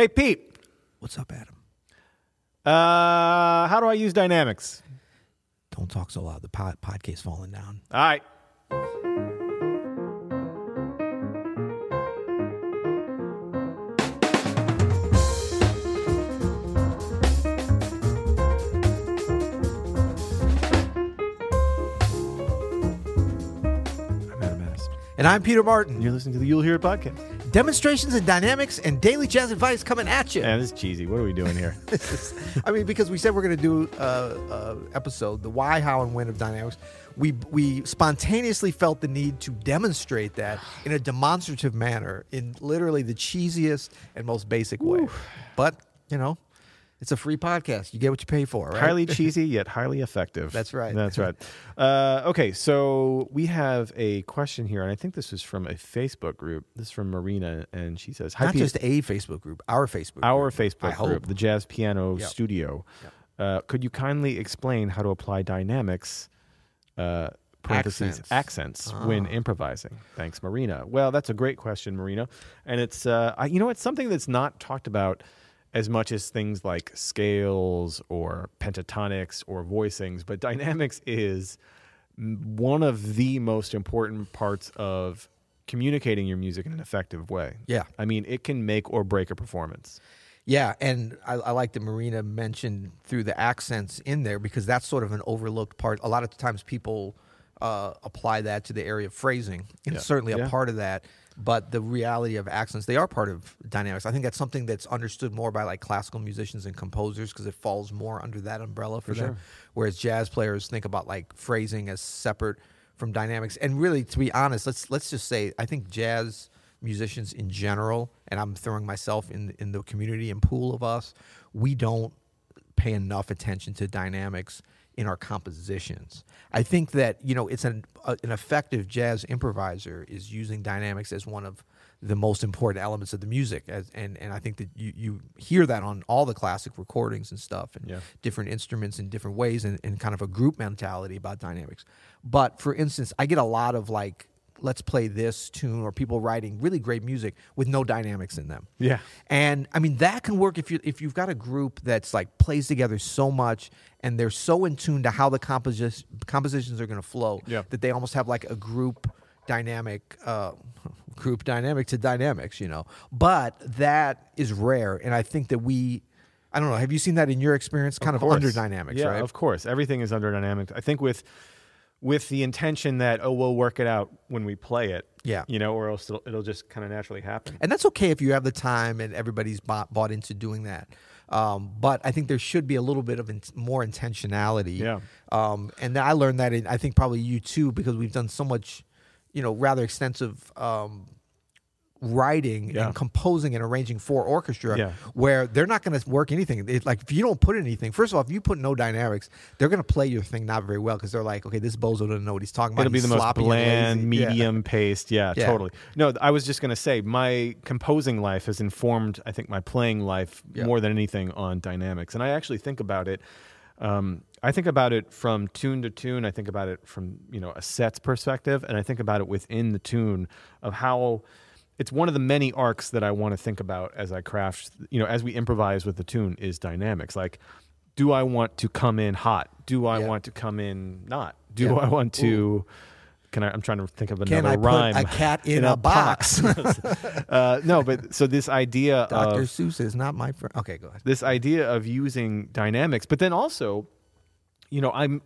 Hey, Pete. What's up, Adam? Uh, how do I use Dynamics? Don't talk so loud. The pod- podcast's falling down. All right. I'm Adam Maness. And I'm Peter Martin. You're listening to the You'll Hear It podcast. Demonstrations and dynamics and daily jazz advice coming at you. Yeah, this is cheesy. What are we doing here? I mean, because we said we're going to do a, a episode, the why, how, and when of dynamics. We we spontaneously felt the need to demonstrate that in a demonstrative manner, in literally the cheesiest and most basic way. But you know, it's a free podcast. You get what you pay for, right? highly cheesy yet highly effective. That's right. That's right. Uh, okay, so we have a question here, and I think this is from a Facebook group. This is from Marina, and she says, "Hi, Not Pete. just a Facebook group, our Facebook. our group. Facebook group, hope. the Jazz Piano Yep. Studio. Uh, could you kindly explain how to apply dynamics?" Uh, parentheses Accents. accents when improvising. Thanks, Marina. Well, that's a great question, Marina, and it's uh, I, you know it's something that's not talked about as much as things like scales or pentatonics or voicings, but dynamics is one of the most important parts of communicating your music in an effective way. Yeah. I mean, it can make or break a performance. Yeah, and I, I like that Marina mentioned through the accents in there because that's sort of an overlooked part. A lot of times people uh, apply that to the area of phrasing. It's Yeah. certainly a Yeah. part of that, but the reality of accents, they are part of dynamics. I think that's something that's understood more by like classical musicians and composers because it falls more under that umbrella for, them. sure. Whereas jazz players think about like phrasing as separate from dynamics. And really, to be honest, let's let's just say I think jazz musicians in general, and I'm throwing myself in in the community and pool of us, we don't pay enough attention to dynamics in our compositions. I think that you know it's an a, an effective jazz improviser is using dynamics as one of the most important elements of the music, as, and and I think that you you hear that on all the classic recordings and stuff, and Yeah. different instruments in different ways, and, and kind of a group mentality about dynamics. But for instance, I get a lot of like. Let's play this tune, or people writing really great music with no dynamics in them. Yeah. And I mean that can work if you if you've got a group that's like plays together so much and they're so in tune to how the composi- compositions are going to flow Yeah. that they almost have like a group dynamic uh, group dynamic to dynamics, you know. But that is rare and I think that we I don't know, have you seen that in your experience kind of, course. under dynamics, yeah, right? Of course, everything is under dynamics. I think with with the intention that oh we'll work it out when we play it. Yeah. you know, or else it'll, it'll just kind of naturally happen. And that's okay if you have the time and everybody's bought, bought into doing that. Um, but I think there should be a little bit of in, more intentionality. Yeah. Um, and I learned that in, I think probably you too, because we've done so much, you know, rather extensive um, writing Yeah. and composing and arranging for orchestra Yeah. where they're not going to work anything. It, like if you don't put anything, first of all, if you put no dynamics, they're going to play your thing not very well because they're like, okay, this bozo doesn't know what he's talking about. It'll be He's the most bland, lazy." Yeah. medium paced. Yeah, Yeah. totally. No, I was just going to say my composing life has informed, I think, my playing life more than anything on dynamics. And I actually think about it. Um, I think about it from tune to tune. I think about it from you know a set's perspective, and I think about it within the tune of how it's one of the many arcs that I want to think about as I craft. You know, as we improvise with the tune is dynamics. Like, do I want to come in hot? Do I Yeah. want to come in not? Do Yeah. I want to? Can I? I'm trying to think of Can another I put rhyme. a cat in, a, box? uh, no, but so this idea Dr. of Seuss is not my friend. Okay, go ahead. this idea of using dynamics, but then also, you know, I'm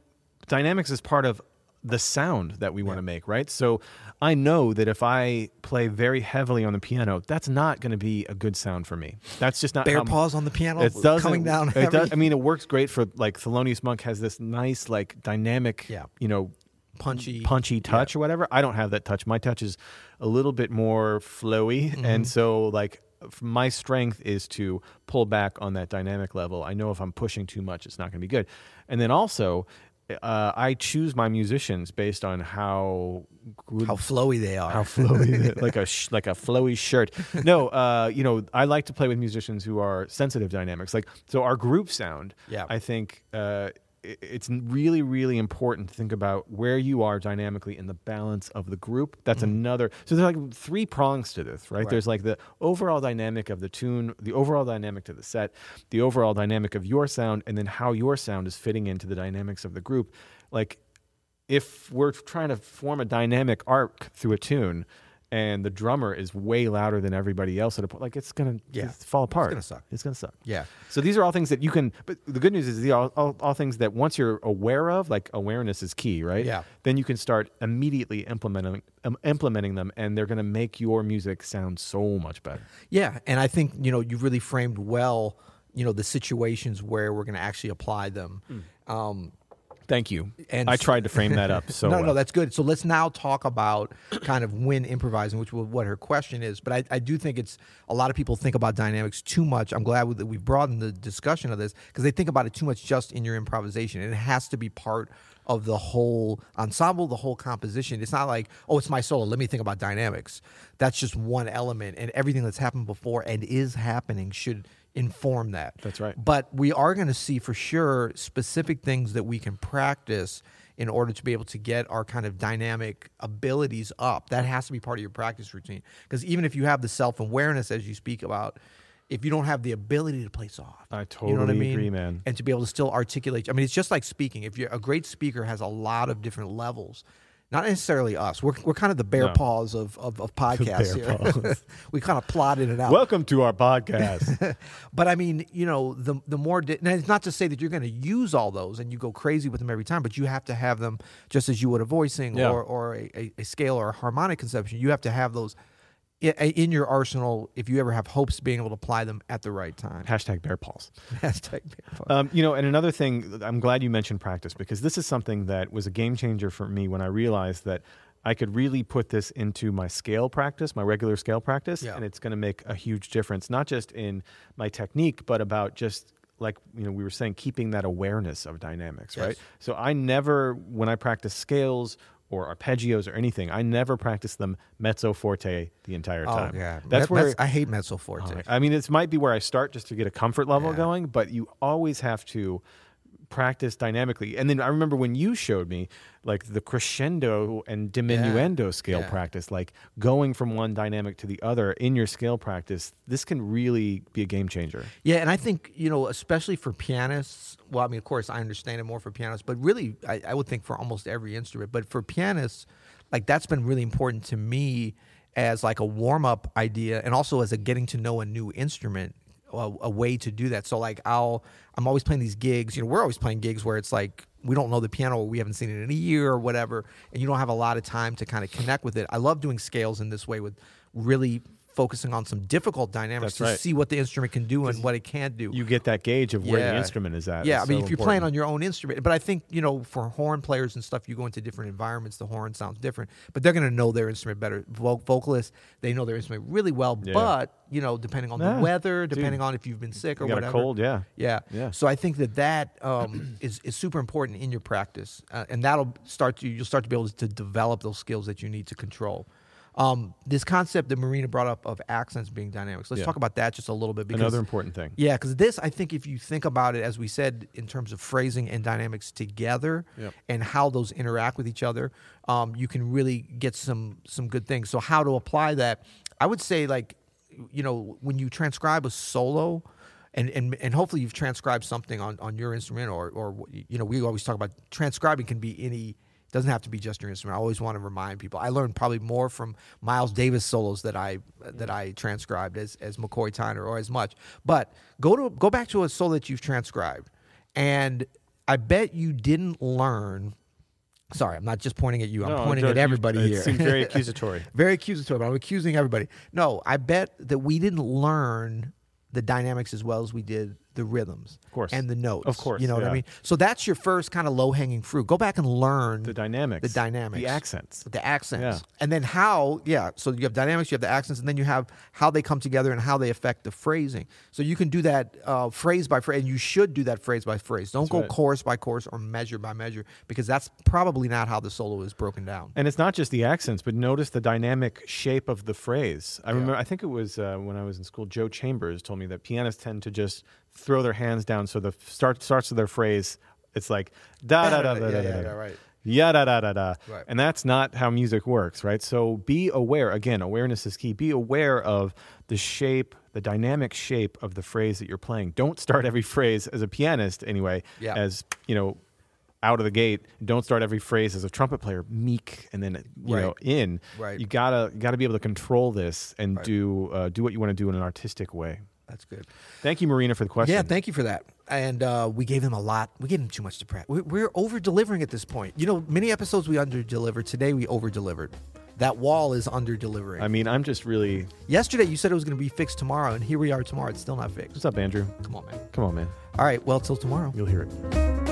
dynamics is part of the sound that we want to make, right? So I know that if I play very heavily on the piano, that's not going to be a good sound for me. That's just not Bear how- paws on the piano, It doesn't, coming down It does, I mean, it works great for like Thelonious Monk has this nice like dynamic, Yeah. you know, Punchy. punchy touch or whatever. I don't have that touch. My touch is a little bit more flowy, Mm-hmm. and so like my strength is to pull back on that dynamic level. I know if I'm pushing too much, it's not going to be good. And then also, uh, I choose my musicians based on how good, How flowy they are. how flowy, like a sh- like a flowy shirt. No, uh, you know, I like to play with musicians who are sensitive dynamics. Like so, our group sound, Yeah. I think. Uh, it's really, really important to think about where you are dynamically in the balance of the group. That's mm-hmm. another. So there's like three prongs to this, right? Right. There's like the overall dynamic of the tune, the overall dynamic to the set, the overall dynamic of your sound, and then how your sound is fitting into the dynamics of the group. Like if we're trying to form a dynamic arc through a tune and the drummer is way louder than everybody else at a point like it's gonna Yeah. just fall apart It's gonna suck. it's gonna suck Yeah. so these are all things that you can but the good news is these all, all, all things that once you're aware of like awareness is key right Yeah. then you can start immediately implementing um, implementing them and they're gonna make your music sound so much better Yeah, and I think you know you really framed well, you know, the situations where we're to actually apply them. Um, thank you And i tried to frame that up so no, well. no, uh, that's good. So let's now talk about kind of when improvising, which was what her question is. But I, I do think it's a lot of people think about dynamics too much. I'm glad that we've broadened the discussion of this because they think about it too much just in your improvisation, and it has to be part of the whole ensemble, the whole composition. It's not like, oh, it's my solo. Let me think about dynamics. That's just one element, and everything that's happened before and is happening should inform that. That's right. But we are going to see for sure specific things that we can practice in order to be able to get our kind of dynamic abilities up. That has to be part of your practice routine. Because even if you have the self awareness, as you speak about, if you don't have the ability to play soft, I you know what I totally mean? agree, man. And to be able to still articulate. I mean, it's just like speaking. If you're a great speaker, has a lot of different levels. Not necessarily us. We're, we're kind of the bear No. paws of, of, of podcasts here. we kind of plotted it out. welcome to our podcast But I mean, you know, the the more di- now it's not to say that you're going to use all those and you go crazy with them every time, but you have to have them just as you would a voicing Yeah. or or a, a, scale or a harmonic conception. You have to have those in your arsenal if you ever have hopes of being able to apply them at the right time. hashtag bear paws Hashtag bear Um, you know, and another thing, I'm glad you mentioned practice because this is something that was a game changer for me when I realized that I could really put this into my scale practice, my regular scale practice, Yeah. and it's going to make a huge difference, not just in my technique, but about just like you know we were saying, keeping that awareness of dynamics, right? So I never, when I practice scales or arpeggios or anything, I never practiced them mezzo forte the entire time. Oh time. yeah, that's That- where I hate mezzo forte. Oh, I mean, it might be where I start just to get a comfort level Yeah. going, but you always have to practice dynamically. And then I remember when you showed me like the crescendo and diminuendo scale Yeah. practice, like going from one dynamic to the other in your scale practice, this can really be a game changer. Yeah, and I think you know, especially for pianists. Well, I mean, of course, I understand it more for pianists, but really, I, I would think for almost every instrument. But for pianists, like that's been really important to me as like a warm up idea, and also as a getting to know a new instrument, a, a way to do that. So like, I'll I'm always playing these gigs. You know, we're always playing gigs where it's like we don't know the piano, we haven't seen it in a year or whatever, and you don't have a lot of time to kind of connect with it. I love doing scales in this way with really focusing on some difficult dynamics That's to right. see what the instrument can do and what it can't do. You get that gauge of where the instrument is at. yeah, I mean, so if you're playing on your own instrument, but I think you know, for horn players and stuff, you go into different environments. The horn sounds different, but they're going to know their instrument better. Vo- vocalists, they know their instrument really well, Yeah. but you know, depending on Yeah, the weather, dude. depending on if you've been sick or whatever. a cold, yeah. Yeah. Yeah. So I think that that um, is is super important in your practice, uh, and that'll start to you'll start to be able to develop those skills that you need to control. Um, this concept that Marina brought up of accents being dynamics. Let's Yeah. talk about that just a little bit. Because Another important thing. yeah, because this, I think, if you think about it, as we said, in terms of phrasing and dynamics together, Yep. and how those interact with each other, um, you can really get some some good things. So, how to apply that? I would say, like, you know, when you transcribe a solo. And, and, and hopefully you've transcribed something on, on your instrument or, or you know we always talk about transcribing can be any doesn't have to be just your instrument. I always want to remind people. I learned probably more from Miles Davis solos that I that I transcribed as as McCoy Tyner or as much. But go to go back to a solo that you've transcribed, and I bet you didn't learn. Sorry, I'm not just pointing at you. I'm No, pointing Joe, at everybody it here. seems very accusatory. very accusatory, but I'm accusing everybody. No, I bet that we didn't learn the dynamics as well as we did the rhythms, Of course. and the notes. Of course, you know what I mean. So that's your first kind of low hanging fruit. Go back and learn The dynamics. the dynamics, The accents. the accents, Yeah. and then how. Yeah, so you have dynamics, you have the accents, and then you have how they come together and how they affect the phrasing. So you can do that uh, phrase by phrase, and you should do that phrase by phrase. Don't That's go right. chorus by chorus or measure by measure because that's probably not how the solo is broken down. And it's not just the accents, but notice the dynamic shape of the phrase. I Yeah. remember, I think it was uh, when I was in school, Joe Chambers told me that pianists tend to just throw their hands down so the start starts of their phrase It's like da da da da da da. right. Yeah, da da da da. Right. And that's not how music works, right? So be aware. Again, awareness is key. Be aware of the shape, the dynamic shape of the phrase that you're playing. Don't start every phrase as a pianist, anyway, Yeah. as you know, out of the gate. Don't start every phrase as a trumpet player, meek, and then you know Right. in. Right. You gotta you gotta be able to control this and Right. do uh, do what you want to do in an artistic way. That's good. Thank you, Marina, for the question. Yeah, thank you for that. And uh, we gave them a lot. We gave them too much to prep. We're, we're over delivering at this point. You know, many episodes we under delivered. Today we over delivered. That wall is under delivering. I mean, I'm just really. Yesterday you said it was going to be fixed tomorrow, and here we are tomorrow. It's still not fixed. What's up, Andrew? Come on, man. Come on, man. All right. Well, till tomorrow. You'll hear it.